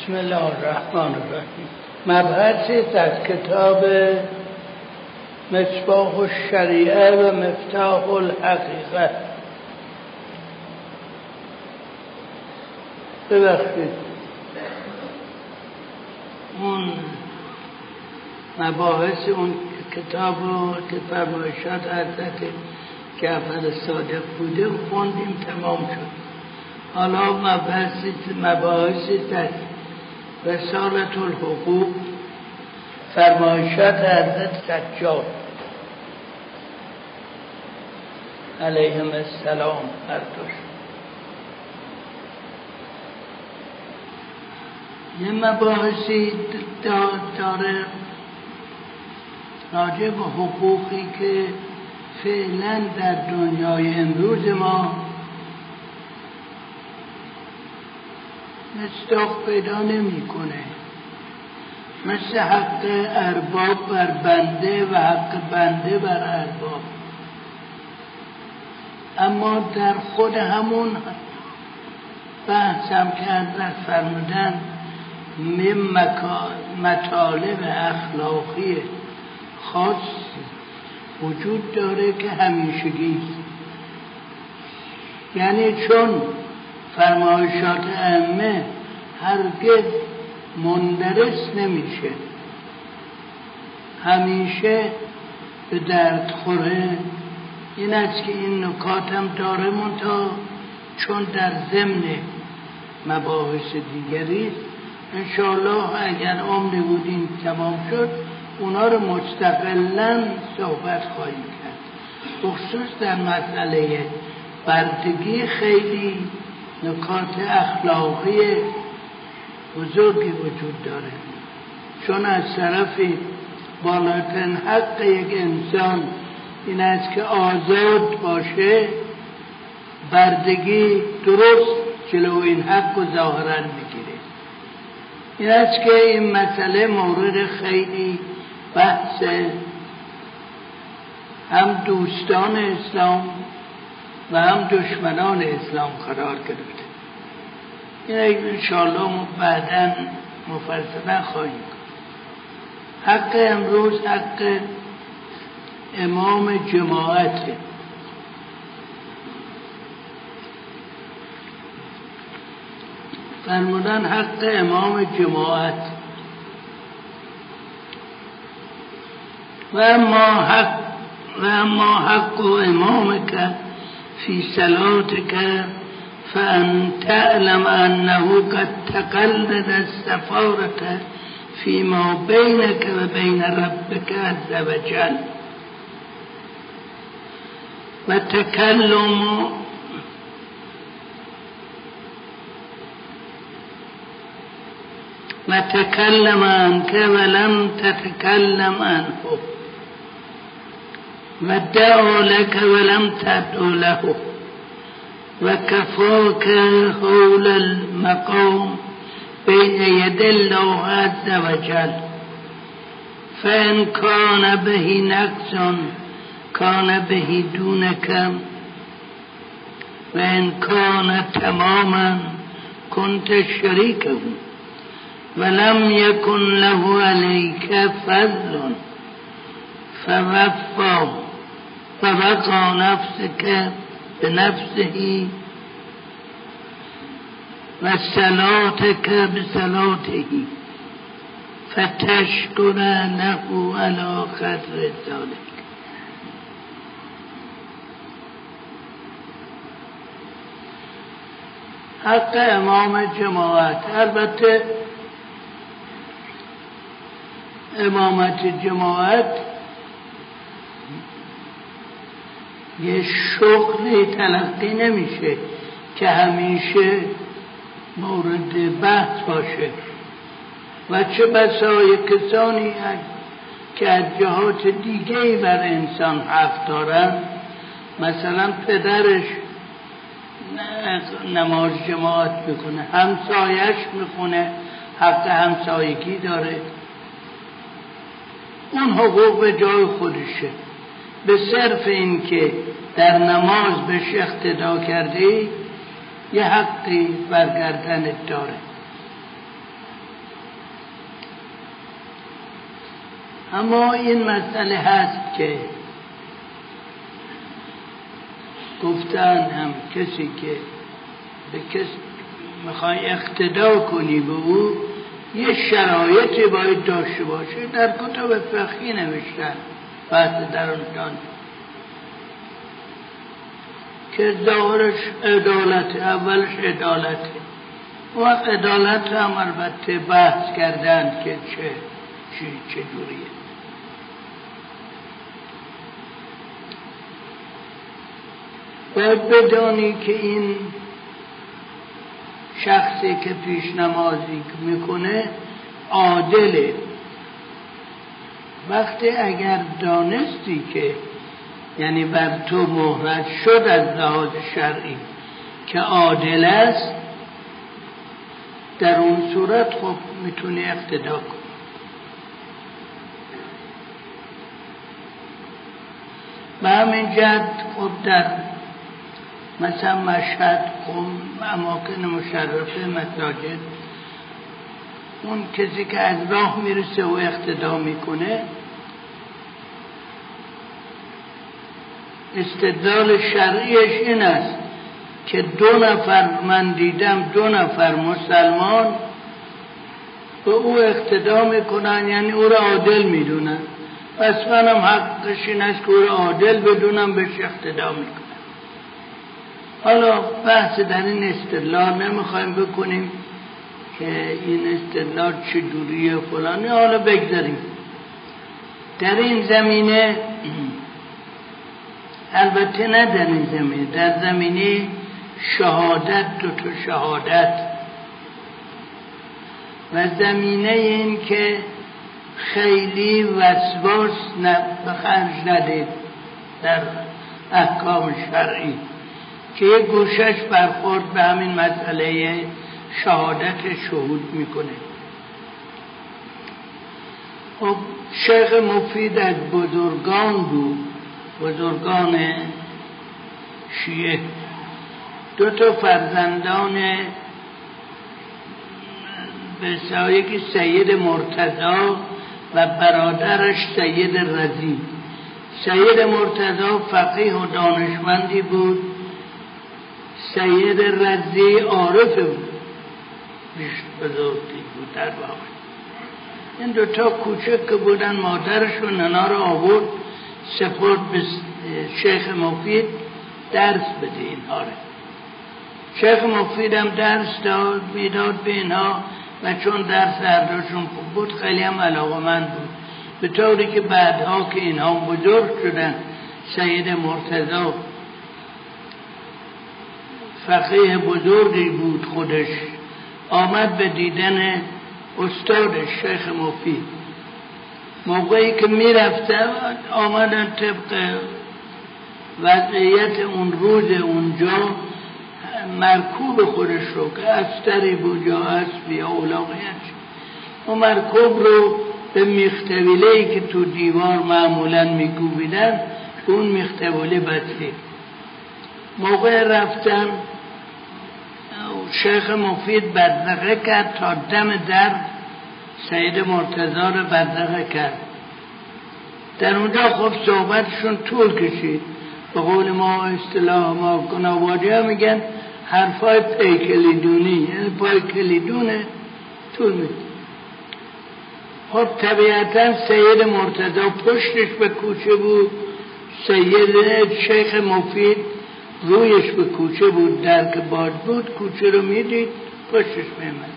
بسم الله الرحمن الرحیم. مبحثی در کتاب مصباح الشریعه و مفتاح الحقیقه. ببخشید. اون مباحث اون کتاب رو که فرمایشات حضرت جعفر صادق بوده خوندیم تمام شد. حالا مباحثی مباحثی رسالت الحقوق. فرمایشات حضرت سجاد. علیهم السلام هر دوش یه مباحثی داره راجع به حقوقی که فعلا در دنیای امروز ما مصداق پیدا نمی‌کنه. مثل حق ارباب بر بنده و حق بنده بر ارباب. اما در خود همون بحثم که حضرت فرمودن مطالب اخلاقی خاص وجود داره که همیشگی یعنی چون فرمایشات ائمه هرگز مندرس نمیشه. همیشه به درد خوره. این است که این نکاتم داره منتا چون در ضمن مباحث دیگری انشاءالله اگر عمری بودیم تمام شد اونا رو مستقلا صحبت خواهیم کرد. بخصوص در مسئله بردگی خیلی نکات اخلاقی بزرگی وجود داره. چون از طرف بالاترین حق یک انسان این است که آزاد باشه بردگی درست جلو این حق و ظاهرا می‌گیره. این است که این مسئله مورد خیلی بحث هم دوستان اسلام و هم دشمنان اسلام قرار گرفته. این انشاءالله ما بعدا مفصلا خواهیم حق امروز حق امام جماعت. فرمودن حق امام جماعت. و اما حق و اما حق امامك في صلاتك فأن تعلم أنه قد تقلد السفارة فيما بينك وبين ربك عز وجل. وتكلم وتكلم عنك ولم تتكلم عنه. ودعوا لك ولم تدعو له. وكفاك هول المقام بين يدي الله عز وجل. فإن كان به نقص كان به دونك. وإن كان تماما كنت شريكه. ولم يكن له عليك فضل. فوفى فوقع نفسك بنفسه وصلاتك بصلاته فتشكر له على قدر ذلك حق امام جماعت. البته امامت جماعت یه شغلی تلقی نمیشه که همیشه مورد بحث باشه. و چه بسای کسانی که از جهات دیگه بر انسان حق دارن؟ مثلا پدرش نماز جماعت می‌کنه همسایش می‌خونه حق همسایگی داره. اون حقوق به جای خودشه. به صرف این که در نماز بهش اقتدا کردی یه حقی برگردنت داره. اما این مسئله هست که گفتن هم کسی که به کس می‌خوای اقتدا کنی به او یه شرایطی باید داشته باشه. در کتاب فقهی نوشتن بعد در آن که ظاهرش عدالت اولش عدالته و عدالت هم البته بحث کردن که چه چی چجوریه باید بدانی که این شخصی که پیش نمازی می‌کنه عادله. وقتی اگر دانستی که یعنی بر تو مهرت شد از لحاظ شرعی که عادل است در اون صورت خب می‌تونی اقتدا کنی به همین جد خب در مثلا مشهد قوم اماکن مشرفه مساجد اون کسی که از راه می‌رسه و اقتدا می‌کنه استدلال شرعیش این است که دو نفر من دیدم دو نفر مسلمان به او اقتدا می‌کنن یعنی او را عادل می‌دونن. پس منم حقش این است که او را عادل بدونم بهش اقتدا می‌کنم. حالا بحث در این استدلال نمی‌خوایم بکنیم که این استدلال چه دوریه فلانی حالا بگذاریم. در این زمینه البته نه در این زمینه در زمینه شهادت دو تا شهادت. و زمینه این که خیلی وسواس به خرج ندید در احکام شرعی. که یک گوشش برخورد به همین مسئله شهادت شهود می‌کنه. خب شیخ مفید از بزرگان بود. بزرگان شیعه. دو تا فرزندان به یکی سید مرتضا و برادرش سید رزی سید مرتضا فقیه و دانشمندی بود. سید رزی عارف بود. بزرگی بود در واقع. این دوتا کوچک که بودن مادرشون ننا رو آورد. سپرد به شیخ مفید درس بده اینها رو. شیخ مفیدم درس داد می‌داد به اینها و چون درس هرداشون خوب بود خیلی هم علاقه من بود. به طوری که بعدها که اینها بزرگ شدن سید مرتضا فقیه بزرگی بود خودش آمد به دیدن استادش شیخ مفید. موقعی که می‌رفته آمدن طبق وضعیت اون روز اونجا مرکوب خودش رو که استری بود یا اسب یا اولاقیت و مرکوب رو به میختویله که تو دیوار معمولا میکوبیدن اون میختویله بسید موقع رفتن شیخ مفید بدرقه کرد تا دم در سید مرتضا رو بدرقه کرد. در اونجا خب صحبتشون طول کشید. به قول ما اصطلاح ما کنابادی ها میگن حرفای پی کلیدونی یعنی پای کلیدونه طول میده خب طبیعتا سید مرتضا پشتش به کوچه بود. سید شیخ مفید رویش به کوچه بود در که باد بود کوچه رو می‌دید پشتش میمد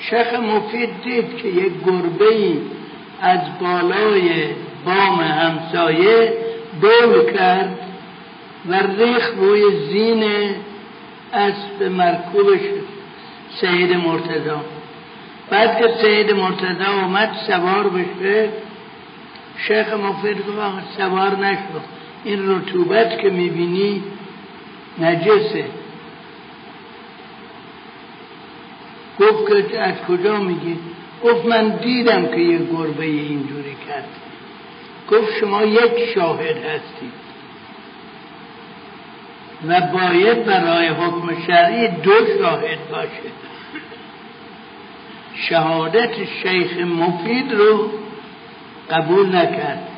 شیخ مفید دید که یک گربه ای از بالای بام همسایه دول کرد و ریخ روی زین اسب مرکوبش سید مرتضا بعد که سید مرتضا اومد سوار بشه. شیخ مفید گفت سوار نشد این رطوبت که می‌بینی نجسه. گفت که از کجا میگی؟ گفت من دیدم که یه گربه اینجوری کرد. گفت شما یک شاهد هستید و باید برای حکم شرعی دو شاهد باشه. شهادت شیخ مفید رو قبول نکرد.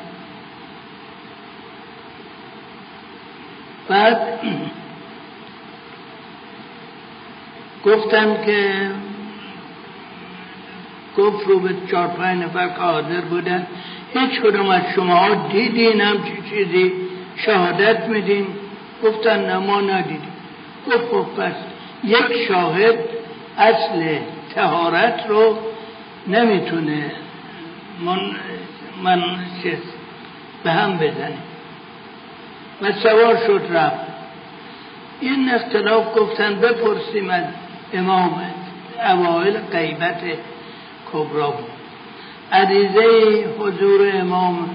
بعد گفتن که گفت رو به چهار پنج نفر که حاضر بودن. هیچ کدوم از شما دیدین همچی چیزی؟ شهادت میدین؟ گفتن نه ما ندیدیم. گفت خب پس یک شاهد اصل تهارت رو نمی‌تونه من, من به هم بزنه. و سوار شد رفت. این اختلاف گفتن بپرسیم از امام اوائل قیبت کبرا بود. عریضه حضور امام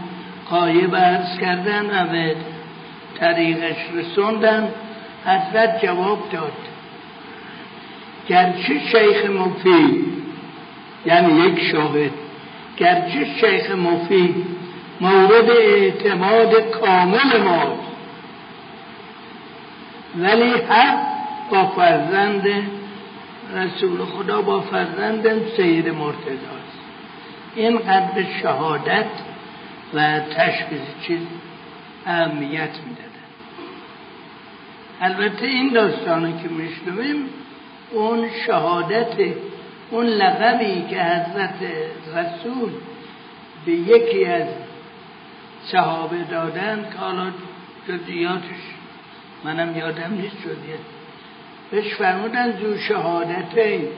قایب عرض کردن و به طریقش رسوندن حضرت جواب داد. گرچه شیخ مفید یعنی یک شاهد گرچه شیخ مفید مورد اعتماد کامل ماست ولی حق با فرزند رسول خدا با فرزند سید مرتضاست این قدر شهادت و تشخیص چیز اهمیت می‌دادن البته این داستانی که میشنویم اون شهادت اون لقبی که حضرت رسول به یکی از صحابه دادن که حالا جزیاتش منم یادم نیست شدیه بهش فرمودن زو شهادته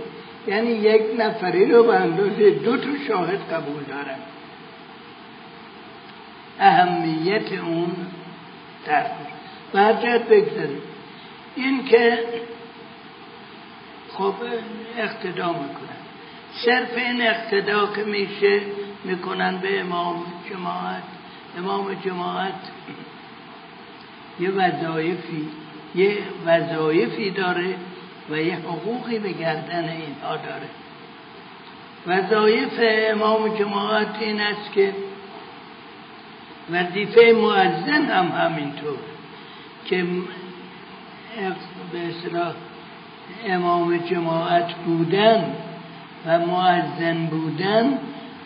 یعنی یک نفری رو به اندازه دو تا شاهد قبول دارن. اهمیت اون در برجت بگذاریم. این که خب اقتدا می‌کنن. صرف این اقتدا که میشه می‌کنن به امام جماعت. امام جماعت یه وظایفی یه وظایفی داره و یه حقوقی به گردن اینها داره. وظایف امام جماعت این است که وظیفه معزن هم همینطور که به اصطلاح امام جماعت بودن و معزن بودن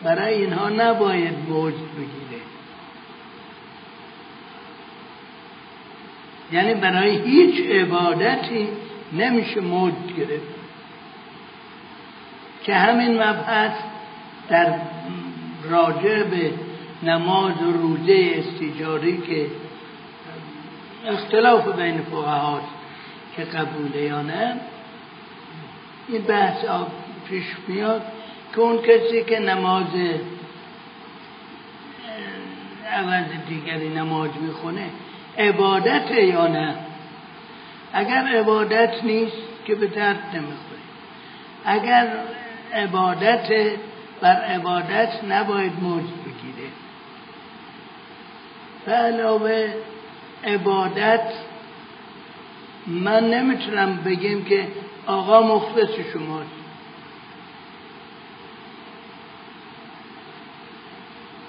برای اینها نباید بوج بگیره یعنی برای هیچ عبادتی نمیشه موج گرفت. که همین مبحث در راجع به نماز و روزه استیجاری که اختلاف بین فقهات که قبوله یا نه این بحث پیش میاد که اون کسی که نماز عوض دیگری نماز می‌خونه عبادت یا نه؟ اگر عبادت نیست که به درد نمی‌خوره اگر عبادت بر عبادت نباید موج بگیره. به علاوه عبادت من نمی‌تونم بگیم که آقا مخلص شماست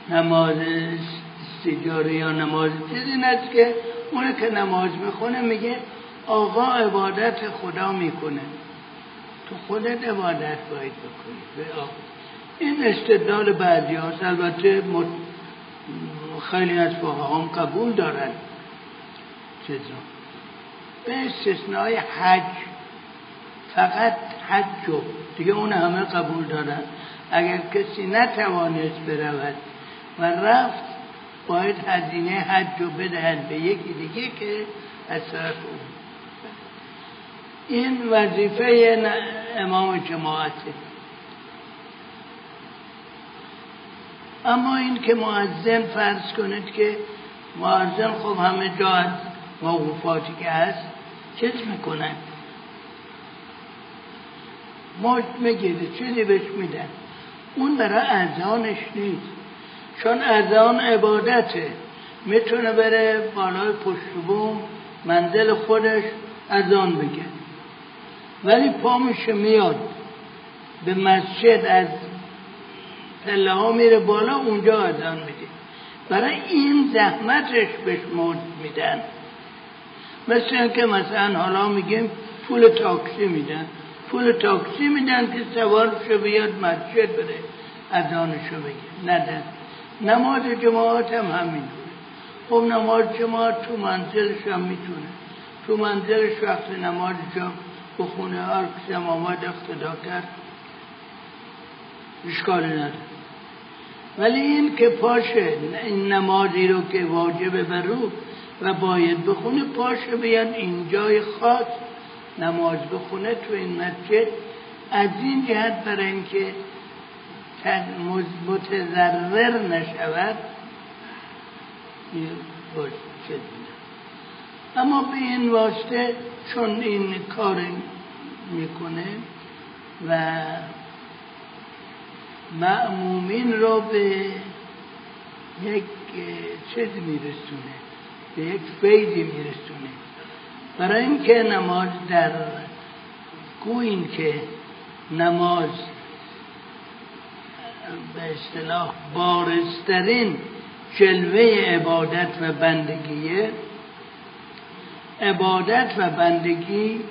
نماز استجاره یا نماز چیزی نیست که اونه که نماز می‌خونه میگه آقا عبادت خدا می‌کنه. تو خودت عبادت باید بکنی. به این استدلال بعدی هاست البته خیلی از هم قبول دارن چیزا. به استثنای حج. فقط حج و دیگه اون همه قبول دارن. اگر کسی نتوانست برود و رفت باید هزینه حج رو بدهد به یکی دیگه که از طرف اون. این وظیفه امام جماعته اما این که معزن فرض کنید که معزن خب همه جا از موقوفاتی که هست چیز می‌کنن؟ موج می‌گیره چیزی بهش میدن. اون برای اذانش نیست. چون اذان عبادته. می‌تونه بره بالای پشت بوم منزل خودش اذان بگه. ولی پا میشه میاد. به مسجد از پله ها میره بالا اونجا اذان میده برای این زحمتش بهش مود میدن. مثل اینکه مثلا حالا میگیم پول تاکسی میدن. پول تاکسی میدن که سوار شو بیاد مسجد بره اذانشو بگه. ندن نماز جماعت هم همین خب نماز جماعت تو منزلش هم می‌تونه. تو منزلش وقت نماز جمع بخونه هر کسی هم آمد اقتدا کرد. اشکال نداره. ولی این که پاشه این نمازی رو که واجبه بر رو و باید بخونه پاشه بیاد اینجای خاص نماز بخونه تو این مسجد. از این جهت برای اینکه متضرر نشود اما به این واسطه چون این کار می‌کنه و معمومین رو به یک چیز میرسونه؟ به یک فیضی میرسونه. برای اینکه نماز در گوین که نماز به اصطلاح بارسترین جلوه عبادت و بندگیه. عبادت و بندگی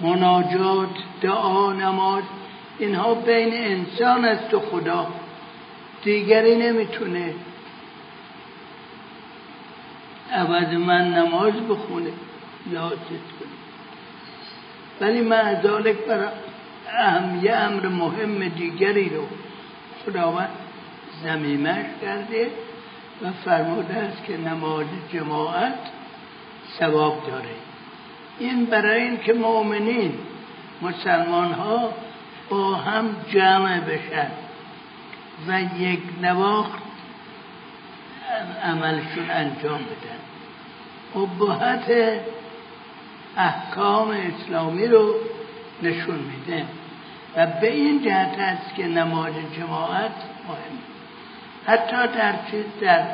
مناجات دعا نماز اینها بین انسان است و خدا. دیگری نمی‌تونه. عوض من نماز بخونه. یادت کنه ولی من ذالک برای اهم یه امر مهم دیگری رو خداوند زمیمش کرده و فرموده است که نماز جماعت ثواب داره. این برای اینکه مؤمنین مسلمان ها با هم جمع بشن و یک نواخت عملشون انجام بدن. ابهت احکام اسلامی رو نشون میده. و به این جهت است که نماز جماعت مهم. حتی در چیز در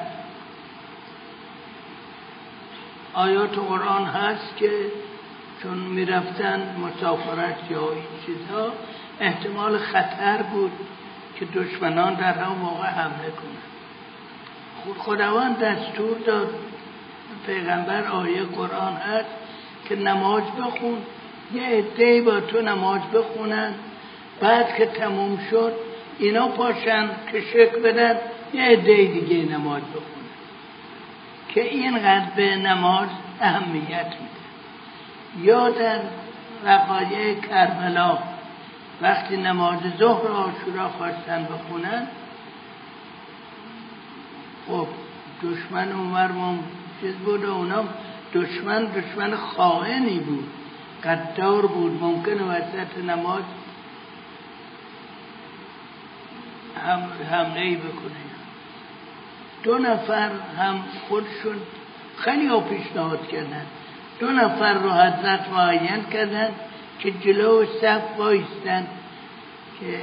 آیات قرآن هست که چون می‌رفتن مسافرت یا این چیزها احتمال خطر بود که دشمنان در هم موقع حمله کنند. خداوند دستور داد پیغمبر آیه قرآن هست که نماز بخون. یه عده با تو نماز بخونن. بعد که تموم شد اینا پاشن که شک بدن یه عده دیگه نماز بخونن. که اینقدر به نماز اهمیت میده. یا در وقایع کربلا وقتی نماز ظهر آشورا خواستن بخونن خب دشمن عمر چیز بود و اونا دشمن دشمن خائنی بود. قدار بود ممکنه وسط نماز هم حمله بکنه. دو نفر هم خودشون خیلی ها پیشنهاد کردن. دو نفر رو حضرت معین کردن که جلو صف بایستن که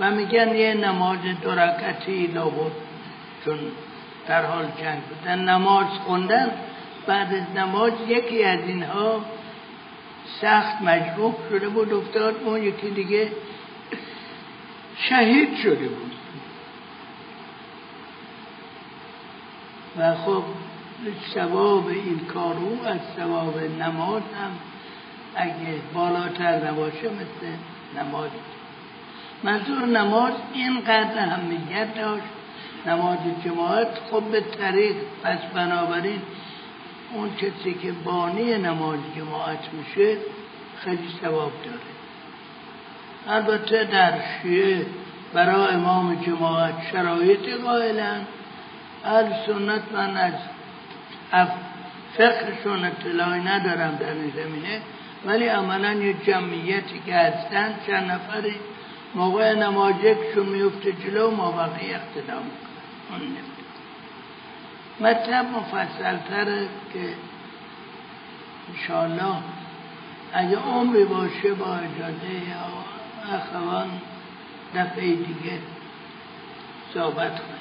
و میگن یه نماز دو رکعتی لابد چون در حال جنگ بودن. نماز خوندن بعد از نماز یکی از اینها سخت مجروح شده بود افتاد. اون یکی دیگه شهید شده بود. و خب ثواب این کارو از ثواب نماز هم اگه بالاتر نباشه مثل نماز. منظور نماز اینقدر اهمیت داشت. نماز جماعت خب به طریق پس بنابراین اون کسی که بانی نماز جماعت میشه خیلی ثواب داره. البته در شیعه برای امام جماعت شرایط قائلن. اهل سنت من از فقهشون اطلاعی ندارم در این زمینه ولی عملا یه جمعیتی که هستن چند نفری موقع نماز یکشون میفته جلو ما بقیه اقتدا مطلب مفصل تره که انشاءالله اگه عمری باشه با اجازه اخوان دفعه دیگه صحبت کنم.